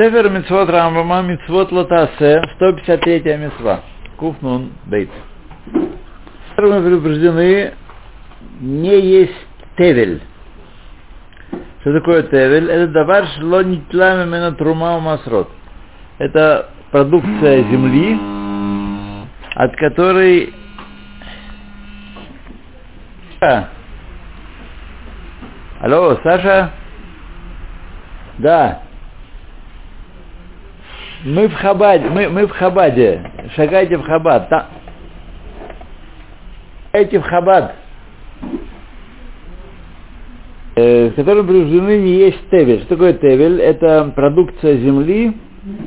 Сефер Мицвод Рамбама, Мицвод Лотасе, 153 Мицва. Куфнун Бейт. Мы предупреждены не есть тевель. Что такое тевель? Это давар шло нитлам именно трума масрот. Это продукция земли, от которой а. Алло, Саша? Да. Мы в Хабаде, мы, мы в Хабаде. Шагайте в Хабад. Там... Шагайте в Хабад. Э, в котором предупреждены не есть тевель. Что такое тевель? Это продукция земли,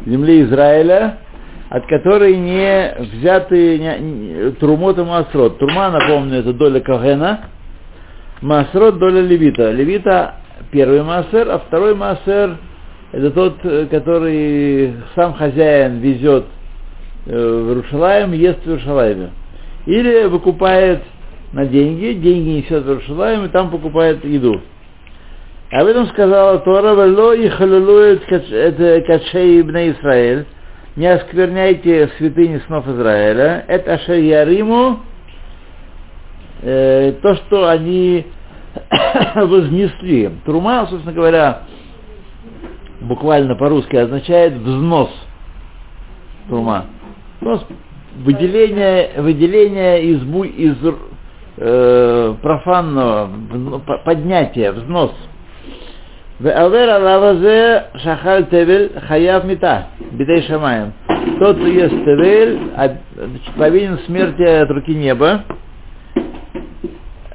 земли Израиля, от которой не взяты не, не, и масрот. Трума, напомню, это доля Кагена, масрот доля левита. Левита первый массер, а второй массер это тот, который сам хозяин везет в Иерушалаем, ест в Иерушалайме. Или выкупает на деньги, деньги несет в Иерушалаем и там покупает еду. Об этом сказала Тора, «Вело и халилует качей ибн Израиль, не оскверняйте святыни снов Израиля, это ашер яриму, э, то, что они вознесли. Трума, собственно говоря, буквально по-русски означает взнос тума. Просто выделение, выделение из, из э, профанного, поднятия, взнос. Шахаль Тевель Хаяв Мита, Битей Шамаем. Тот, кто ест Тевель, повинен смерти от руки неба.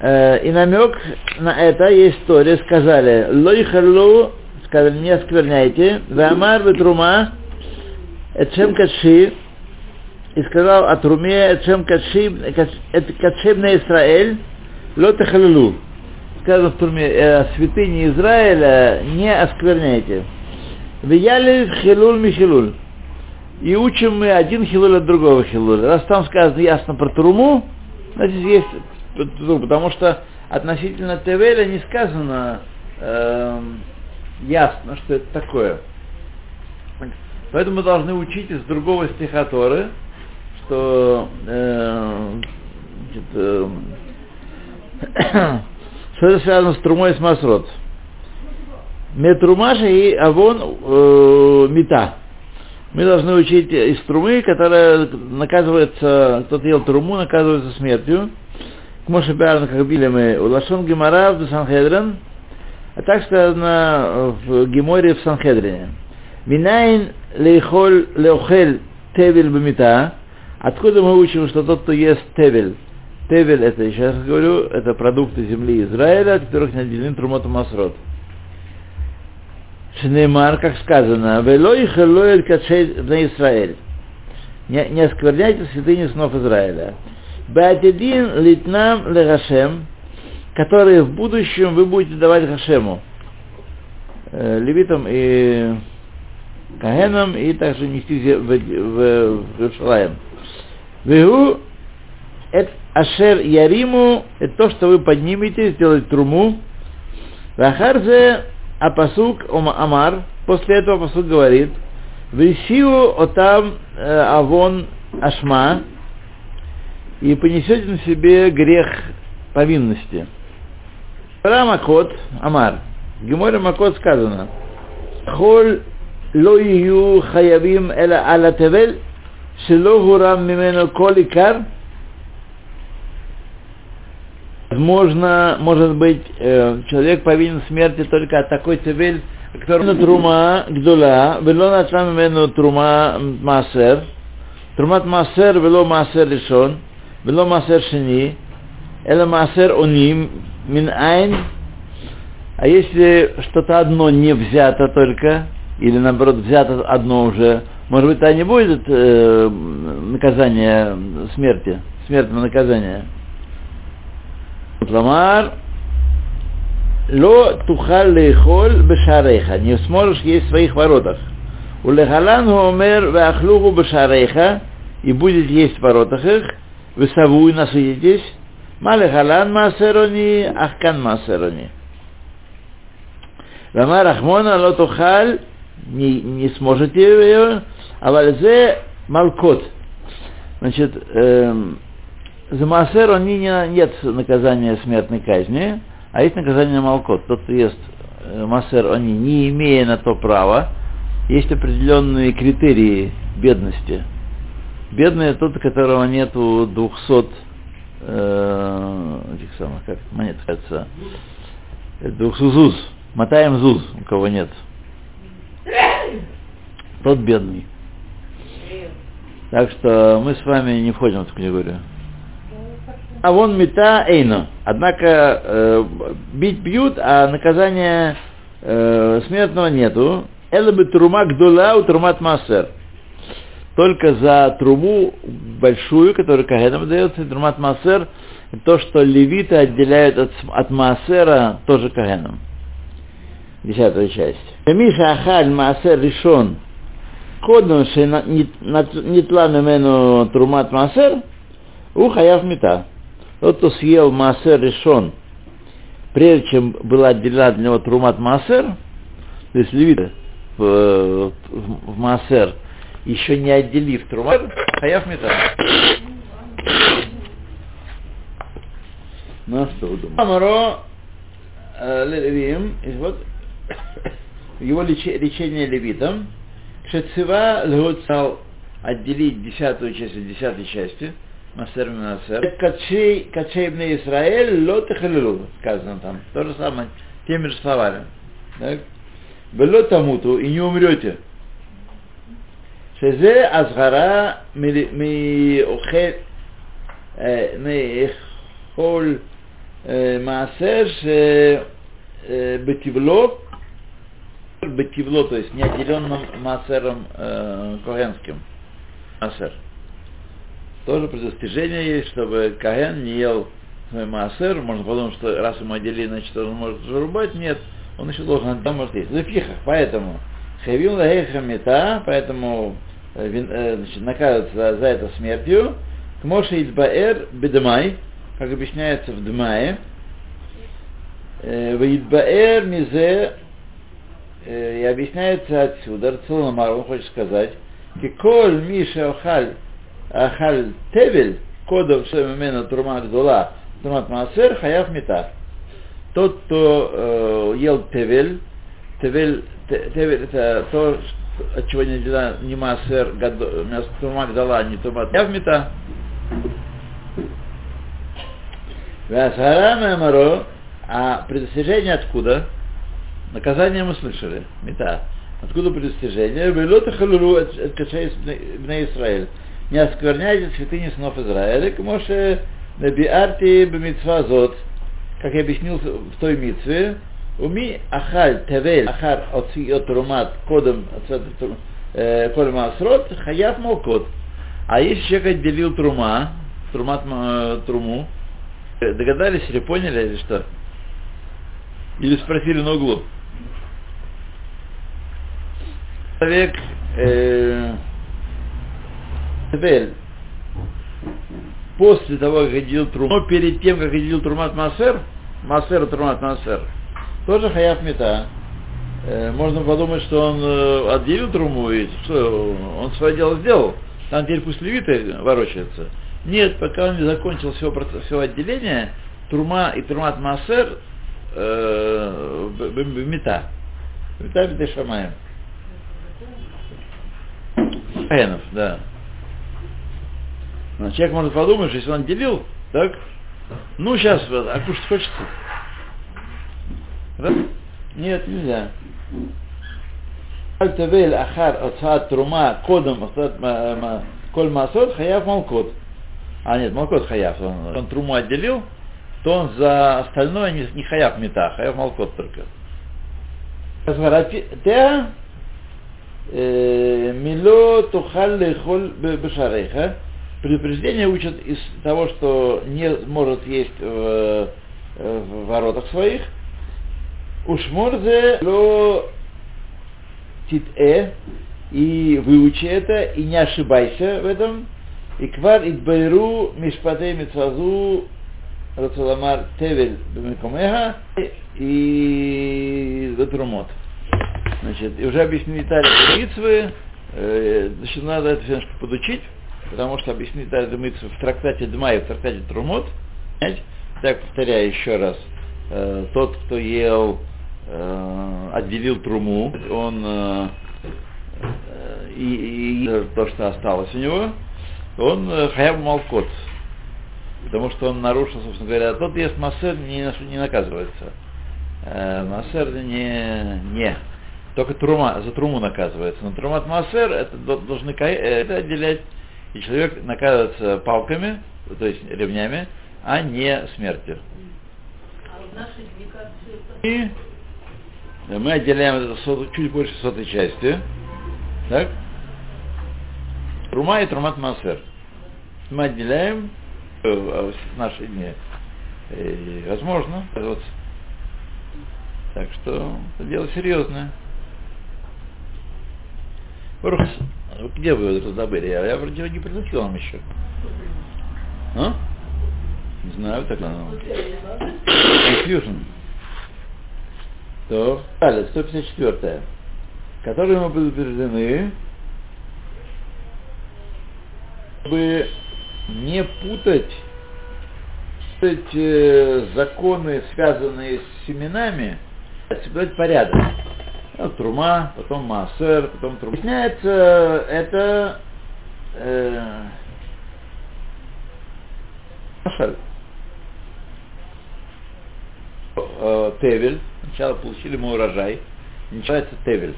Э, и намек на это есть история. Сказали, Лой сказали, не оскверняйте, вамар ветрума, эчем качи, и сказал о труме, эчем качи, качим на Израиль, лоте халилу сказано в турме, э, святыни Израиля не оскверняйте. Вияли хилуль михилуль. И учим мы один хилуль от другого хилуля. Раз там сказано ясно про Туруму, значит есть потому что относительно Тевеля не сказано э, ясно, что это такое. Поэтому мы должны учить из другого стиха Торы, что э, значит, э, что это связано с трумой с масрот? Метрумаша и авон э, мета. Мы должны учить из трумы, которая наказывается, кто-то ел труму, наказывается смертью. К Моше Бярн, как били мы, у Лашон Гемара в Санхедрин, а так сказано в Геморе в Санхедрине. Минайн лейхоль леохель тевель бамита. Откуда мы учим, что тот, кто ест тевель, Тевель, это, еще раз говорю, это продукты земли Израиля, от которых не отделен Трумот и Масрот. Шнеймар, как сказано, «Велой хэлоэль качей на Израиль». Не, не оскверняйте святыни снов Израиля. Баатидин литнам легашем, которые в будущем вы будете давать Хашему, э, левитам и Кагенам, и также нести в, в, в, Иерушалаем. Вегу это Ашер Яриму, это то, что вы поднимете, сделать труму. Вахарзе Апасук Амар, после этого Апасук говорит, Висиу отам э, авон ашма, и понесете на себе грех повинности. Рамакот Амар. В Макот сказано, Холь ло ию хаявим эла аля тевель, шело гурам мимену коликар, Возможно, может быть, э, человек повинен смерти только от такой цивиль, который трума гдула, вело натлам имену трума масер, трумат масер вело масер решон, вело масер шини, это масер оним, мин айн, а если что-то одно не взято только, или наоборот взято одно уже, может быть, это не будет э, наказание смерти, смертного наказания. Ламар, ло тухал лейхоль бешарейха, не сможешь есть в своих воротах. У лехалан умер вахлуху бешарейха, и будет есть в воротах их, вы савуй насытитесь, малехалан масерони, ахкан масерони. Ламар Ахмона ло тухал не, не сможете ее, а вальзе малкот. Значит, эм, за Маасер он не, нет наказания смертной казни, а есть наказание Малкот. Тот, кто ест э, Маасер, они не имея на то права, есть определенные критерии бедности. Бедный тот, у которого нету 200 э, этих самых, как монет, кажется, двух зуз, мотаем зуз, у кого нет. Тот бедный. Так что мы с вами не входим в эту категорию. А вон мета эйно. Однако э, бить бьют, а наказания э, смертного нету. Это бы трума гдула у трумат массер. Только за труму большую, которую кагенам дается, трумат массер, то, что левиты отделяют от, от массера, тоже кагенам. Десятая часть. Миша ахаль массер решен. Кодом нитла мемену трумат массер, у хаяв мета. Тот, кто съел массер решен, прежде чем была отделена для него трумат массер, то есть левиты в, в, в массер, еще не отделив трумат, хаяв мета. Ну что вы думаете? Амаро Левиим, вот его лечение левитом, Шецева Лгуцал отделить десятую часть от десятой части, Масер Минасер. Качей, качей бне Израиль, лот халилу, сказано там. То же самое, теми же словами. Так? Было тамуту, и не умрете. Шезе азгара ми охет מאכול מעשר שבטבלו, бетивло, то есть неотделенным массером э, когенским. Массер. Тоже предостижение есть, чтобы Каген не ел свой массер. Можно подумать, что раз ему отделили, значит, он может зарубать. Нет, он еще должен там может есть. Лефихах, поэтому Хевим лагеха мета, поэтому э, э, значит, наказывается за это смертью. К Моше Идбаэр Бедмай, как объясняется в Дмае, Ваидбаэр Мизе и объясняется отсюда, Рацуламар, он хочет сказать, Киколь Миша Охаль Ахаль Тевель, кодов Шемемена Турма Гдула, Турмат Маасер, Хаяв Мета. Тот, кто э, ел Тевель, Тевель, Тевель это то, от чего не дела ни Маасер, Турма Гдала, ни Турмат Хаяв Мета. Васхара Мемаро, а предостережение откуда? Наказание мы слышали, мета. Откуда предостижение? Велота халуру от кашей бне Израиль. Не оскверняйте святыни сынов Израиля, к Моше набиарти бемитсва зот, как я объяснил в той митве, уми ахаль тавель ахар от румат кодом коль маасрот хаяв молкот. А если человек отделил трума, трумат труму, догадались или поняли, или что? Или спросили на углу? человек э, после того, как отделил труму, но перед тем, как отделил трумат массер, массер трумат массер, тоже хаяв мета. Э, можно подумать, что он э, отделил труму, и что, он свое дело сделал. Там теперь пусть левиты ворочаются. Нет, пока он не закончил все, все отделение, трума и трумат массер э, мета. Мета бедешамаем. Каинов, да. Но человек может подумать, что если он делил, так, ну сейчас, а кушать хочется. Раз? Нет, нельзя. Аль-Тавель Ахар Ацат Трума Кодом Коль Масот Хаяв Малкот. А нет, Малкот Хаяв. Он, он Труму отделил, то он за остальное не, не Хаяв Мета, Хаяв Малкот только. Теа Мило тухал лехоль бешарейха. Предупреждение учат из того, что не может есть в, в воротах своих. Ушморзе ло тит-э, и выучи это, и не ошибайся в этом. И квар идбайру мишпатей митсазу рацаламар тевель бемикомеха и ветрумот. Значит, и уже объяснили Таре Митцвы, э, значит, надо это немножко подучить, потому что объяснили Таре Митцвы в трактате Дма и в трактате Трумот? Так, повторяю еще раз, э, тот, кто ел, э, отделил труму, он э, э, и, и то, что осталось у него, он э, хаяв малкот, потому что он нарушил, собственно говоря, тот ест массер не, не наказывается. Э, массер не, не. Только трума, за труму наказывается. Но трумат массер это должны это отделять, и человек наказывается палками, то есть ремнями, а не смертью. А в это? И мы отделяем это сот, чуть больше сотой части. Так? Трума и трумат массер. Мы отделяем э, в наши дни. И, возможно, вот. Так что это дело серьезное. Где вы это забыли? Я, я вроде не приносил вам еще. А? Не знаю, так оно. Confusion. То, далее, 154 которые мы предупреждены, чтобы не путать эти законы, связанные с семенами, соблюдать порядок. Ну, трума, потом массер, потом трума. Объясняется это э, э, Тевель, сначала получили мы урожай, называется Тевель.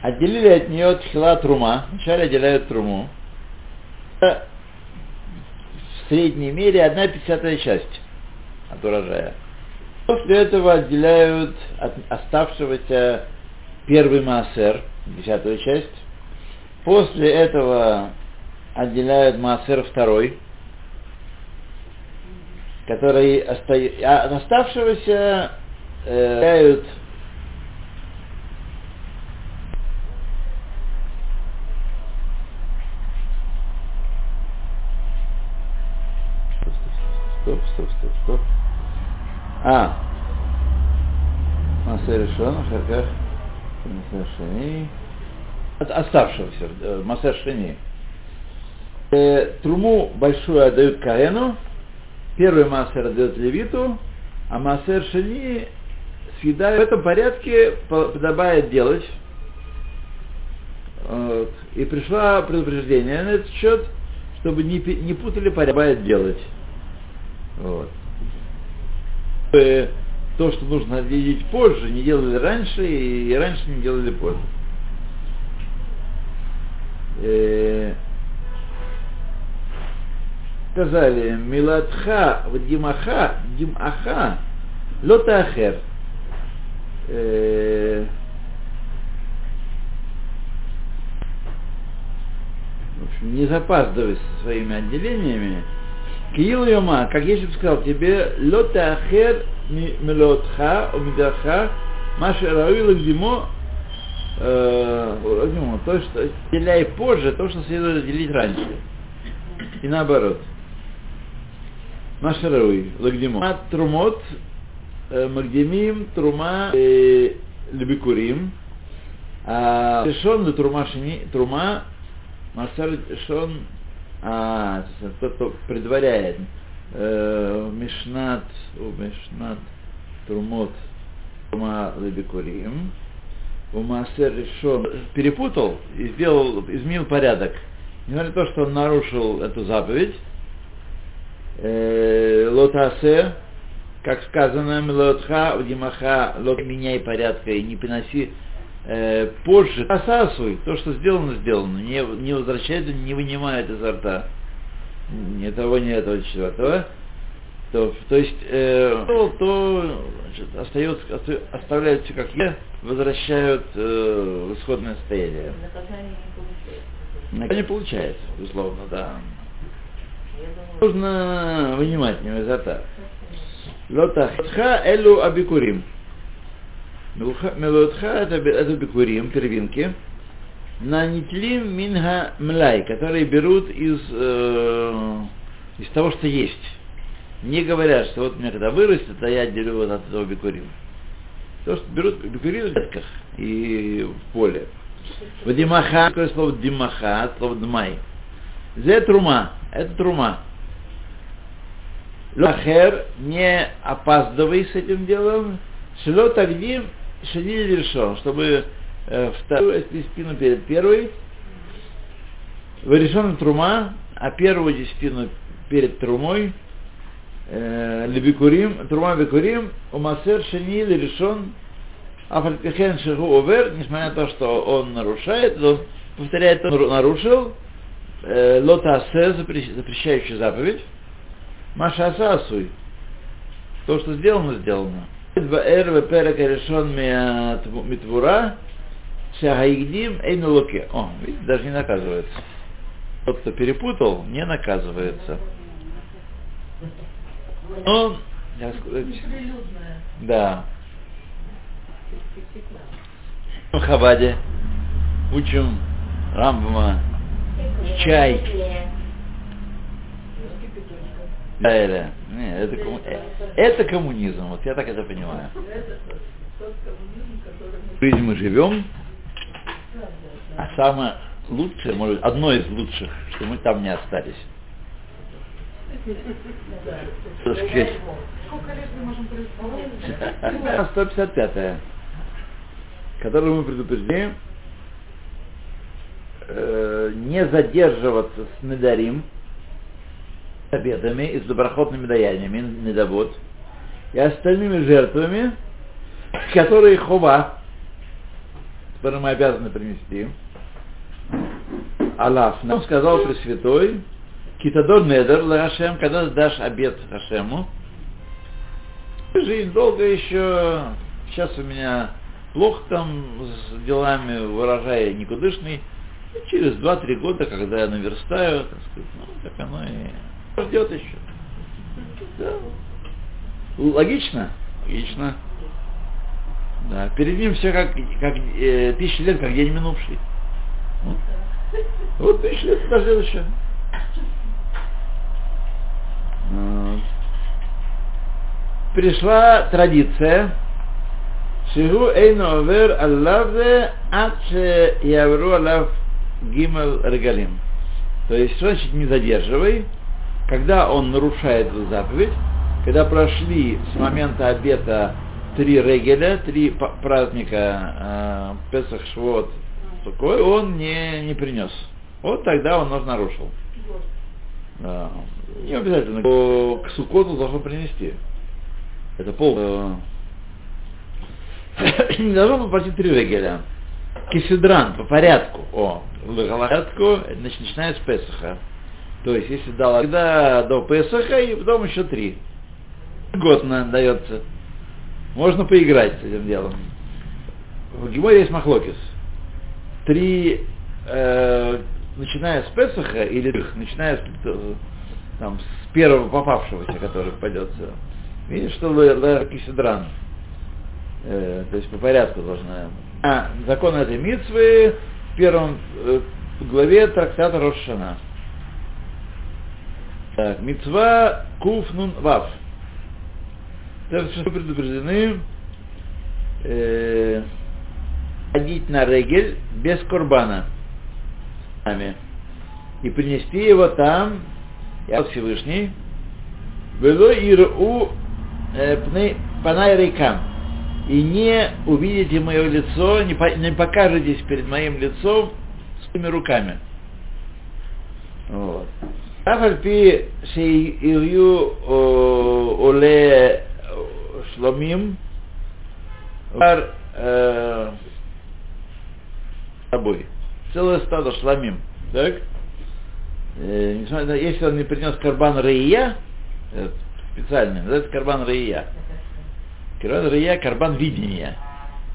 Отделили от нее тхила трума, вначале отделяют труму. В средней мере одна пятьдесятая часть от урожая. После этого отделяют от оставшегося первый массер, десятую часть. После этого отделяют массер второй, который остается, а оставшегося э, стоп, стоп, стоп, стоп. А. Масе решен, Шарках, Масе Шени. Оставшегося, э, Масе Шени. Э, труму большую отдают Каэну, первый массер отдает Левиту, а массер Шени съедают. В этом порядке подобает делать. Вот. И пришло предупреждение на этот счет, чтобы не, не путали порядок делать. Вот. То, что нужно видеть позже, не делали раньше, и раньше не делали позже. Э, сказали, Миладха в Димаха, Димаха, Лотахер. Э, в общем, не запаздывай со своими отделениями, Киил Йома, как я бы сказал тебе, лота ахер мелотха, умидаха, маша рауила гдимо, то, что деляй позже, то, что следует делить раньше. И наоборот. Маша рауи, лагдимо. Мат трумот, магдимим, трума, лебикурим, а решен трума шини, трума, масар решен а, тот, кто предваряет э, Мишнат, Мишнат Трумот Трума Лебекурим, у Маасер решен, перепутал и сделал, изменил порядок. Несмотря на то, что он нарушил эту заповедь, э, Лотасе, как сказано, Мелотха, Удимаха, лот меняй порядка и не приноси э, позже осасывай то, что сделано, сделано, не, не возвращает, не вынимает изо рта ни того, ни этого, четвертого, то, то есть э, то, то значит, остается, оставляют все как есть, возвращают э, в исходное состояние. Наказание не получается. Наказание получается, безусловно, да. Нужно вынимать не изо рта. Лотахха элу абикурим. Мелотха это, бикурим, первинки. На нитлим минга млай, которые берут из, э, из того, что есть. Не говорят, что вот у меня когда вырастет, а я отделю вот от этого бикурим. То, что берут бикурим в ветках и в поле. В димаха, какое слово димаха, от слова дмай. Зе трума, это трума. Лахер, не опаздывай с этим делом. Шло тагдим, шадили решен, чтобы э, вторую спину перед первой. Вырешен трума, а первую десятину перед трумой. Э, Лебикурим, трума бикурим, умасер шени решен Афальпихен Шигу Овер, несмотря на то, что он нарушает, он повторяет, он нарушил, Лота Асе, запрещающий заповедь, Маша Асасуй, то, что сделано, сделано. Эр перек решен митвура, Шагаигдим Эйну Луке. О, видите, даже не наказывается. Тот, кто перепутал, не наказывается. Но, я сказать, Прилюдная. да, в Хабаде учим Рамбама чай. Да, это, не, это, комму- э, это коммунизм, вот я так это понимаю. Коммунизм, который мы... Живем, а самое лучшее, может, одно из лучших, что мы там не остались. Сколько лет мы можем предположить? 155 которую мы предупреждаем э, не задерживаться с недарим, обедами и с доброхотными даяниями, недовод, и остальными жертвами, которые хова, которые мы обязаны принести. Аллах нам сказал Пресвятой, Китадор Недер Хашем, когда дашь обед Хашему, жизнь долго еще, сейчас у меня плохо там с делами, урожай никудышный, И через 2-3 года, когда я наверстаю, так сказать, ну, так оно и ждет еще. Да. Логично? Логично. Да, перед ним все как, как э, тысячи лет, как день минувший. Вот, вот тысячи лет подождет еще. Вот. Пришла традиция, Шигу эйну овер аллаве ад явру аллав гимел регалим. То есть, что значит не задерживай, когда он нарушает эту заповедь, когда прошли с момента обета три регеля, три праздника э, Песах, Швот, Сукой, он не, не принес. Вот тогда он нас нарушил. Да. Не обязательно к Сукоту должен принести. Это пол. Не должен попросить три регеля. Кисидран по порядку. О, по порядку, значит, начиная с Песаха. То есть, если дал тогда до Песаха, и потом еще три. Год нам дается. Можно поиграть с этим делом. В Гиморе есть махлокис. Три, э, начиная с Песаха, или начиная с, там, с первого попавшегося, который попадется. Видишь, что Лэр Кисидран. Э, то есть по порядку должна. А, закон этой митвы в первом э, главе трактата Рошана. Так, митцва куфнун вав. Так что предупреждены э, ходить на регель без курбана. И принести его там, я Всевышний, было иру э, панай рейкам и не увидите мое лицо, не, по- не покажетесь перед моим лицом своими руками. Вот. Афальпи шеию оле шломим вар э, тобой. Целое стадо шламим. Так? Э, если он не принес карбан рейя, э, специальный, называется карбан рейя. Карбан рия, карбан видения.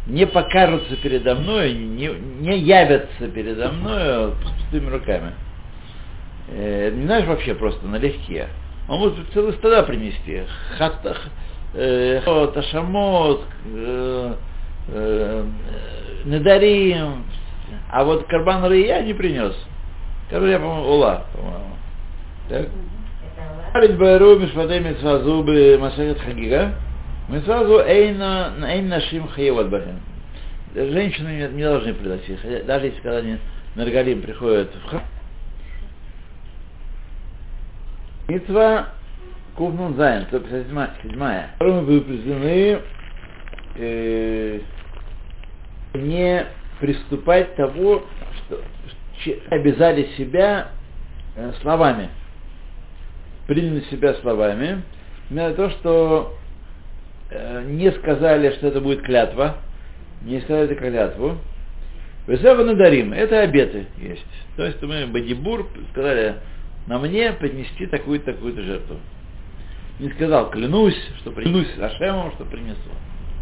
Не покажутся передо мной, не, не явятся передо мной с пустыми руками. Э, не знаешь вообще просто налегке. Он может целые стада принести. Хатах, э, хот, ашамот, э, э, недарим. А вот карбан рия не принес. Карбан рия, по-моему, ула, по-моему. Так? Арит Байру Мишпатей Митсвазу Масахет Хагига. Мы сразу эйна, эйн нашим хаеват. Женщины не, должны приносить, хотя, даже если когда они на Регалим приходят в храм. Митва Кувнун Зайн, 157. Мы были призваны э, не приступать того, что, че- обязали себя э, словами. Приняли себя словами. Именно то, что э, не сказали, что это будет клятва, не сказали это клятву. Везева надарим, это обеты есть. То есть мы Бадибур сказали, на мне поднести такую-то, такую-то жертву. Не сказал, клянусь, что принесу, Ашемом, что принесу.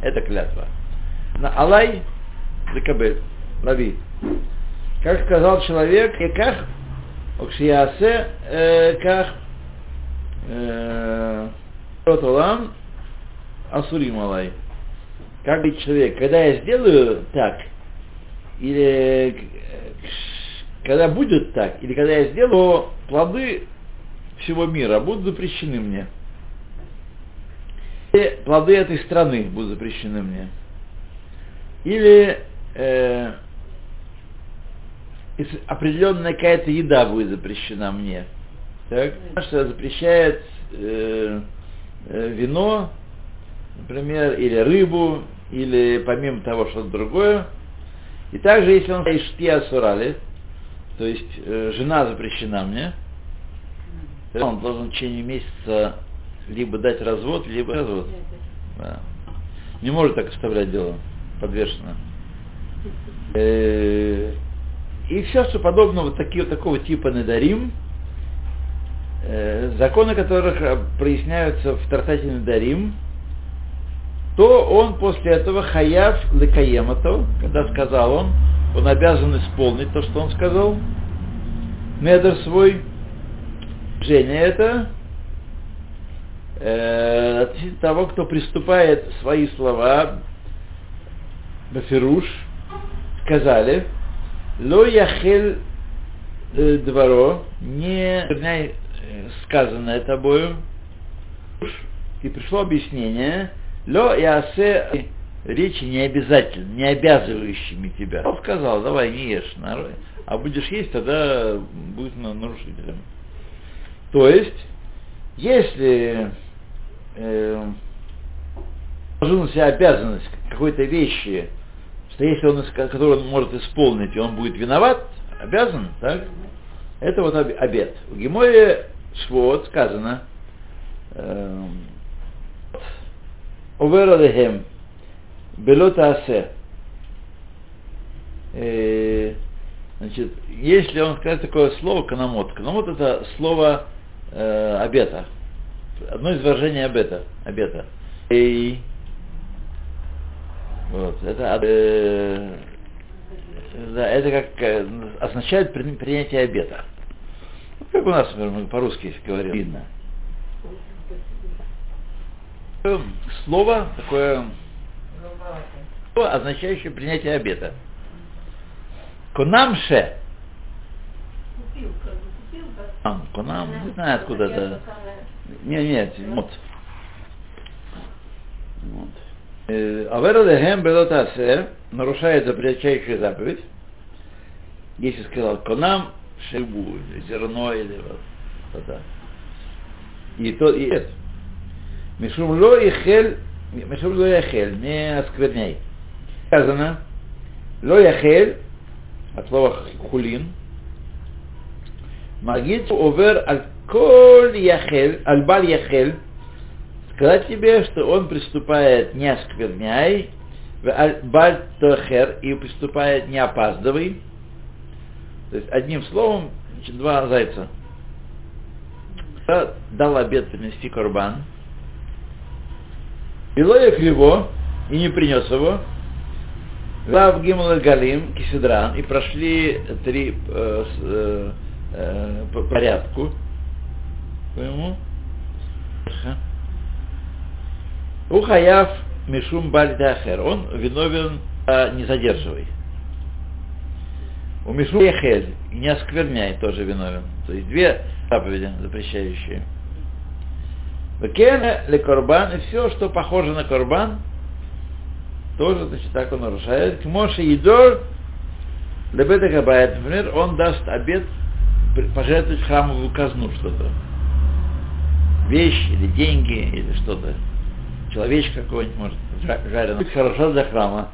Это клятва. На Алай Лекабель, лови. Как сказал человек, и как Окшиясе, э, как Ротолам Асурим Алай. Как говорит человек, когда я сделаю так, или когда будет так, или когда я сделаю, плоды всего мира будут запрещены мне. Или плоды этой страны будут запрещены мне. Или э, определенная какая-то еда будет запрещена мне. Так? Что запрещает э, э, вино, например, или рыбу, или помимо того что-то другое. И также, если он иштия сурали, то есть э, жена запрещена мне, то он должен в течение месяца либо дать развод, либо развод. Да. Не может так оставлять дело подвешено. Э, И все, что подобно вот такие, такого типа надарим, э, законы которых э, проясняются в Тартате надарим, то он после этого хаяв лекаемато, когда сказал он, он обязан исполнить то, что он сказал, недер свой, Женя это, э, того, кто приступает свои слова, Бафируш, сказали, Ло яхель э, дворо, не сказанное тобою, и пришло объяснение, ло ясе речи не обязательно, не обязывающими тебя. Он сказал, давай не ешь, а будешь есть, тогда будет на- нарушителем. То есть, если э, на себя обязанность какой-то вещи, что если он, которую он может исполнить, и он будет виноват, обязан, так? Это вот об- обет. В Геморе Швот сказано, эм, Овералехем, Белота Асе. Э, Значит, если он скажет такое слово канамот, канамот это слово э, обета. Одно из выражений обета. обета. И вот, это, э, да, это как означает при- принятие обета. Как у нас, например, по-русски говорим, видно. Э, Слово такое, слово, означающее принятие обета. Конамше. Купил, как бы купил, как Конам, конам, не знаю откуда это. Нет, нет, вот. Э, Авера лехем белотасе нарушает запрещающую заповедь. Если сказал конам шибу, или зерно, или вот. И то, и это. Мишум ло и хель, мишум ло и хель, не оскверняй. Сказано, ло яхель, от слова хулин, Магид овер аль коль яхель, аль баль яхель, сказать тебе, что он приступает не оскверняй, баль тохер, и приступает не опаздывай. То есть, одним словом, два зайца. Дал обед принести корбан. Илоя криво, и не принес его. Лав Гимл Галим, Кисидран, и прошли три э, э, э, по порядку. Поему? Ухаяв Мишум Бальдахер. Он виновен, а не задерживай. У Мишум Ехель, не оскверняй, тоже виновен. То есть две заповеди запрещающие. Векене ле корбан, и все, что похоже на корбан, тоже, значит, так он нарушает. К Моше Едор, Лебета Габайт, например, он даст обед пожертвовать храмовую казну что-то. Вещь или деньги или что-то. Человечек какой-нибудь, может, жареный. Хорошо для храма.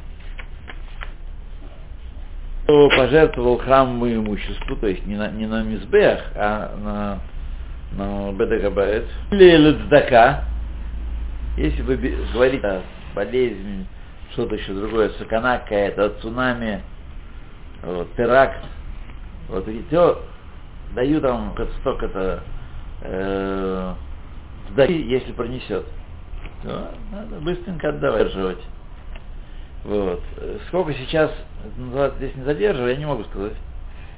Кто пожертвовал храмовому имуществу, то есть не на, не на Мизбех, а на, на Бедагабает. Или Лецдака, если вы говорите о болезни, что-то еще другое, сакана какая-то, цунами, вот, теракт, вот, и все, даю там столько-то э, если пронесет. То надо быстренько отдавать. Вот. Сколько сейчас здесь не задерживаю, я не могу сказать.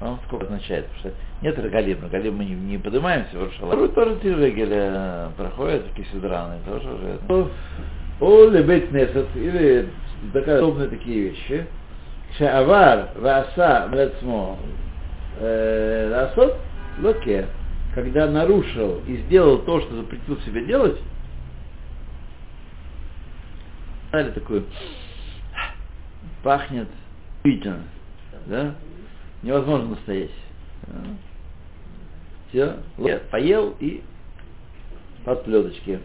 Он сколько означает, потому что нет регалим, регалим мы не, не поднимаемся в Рушала. Тоже Тирегеля проходит, такие сидраны, тоже уже. О, лебет несет, или подобные такие вещи. Шаавар, васа, млецмо, расот, локе, когда нарушил и сделал то, что запретил себе делать, Знаете, такой пахнет удивительно, да? Невозможно настоять. Все, поел и под плеточки.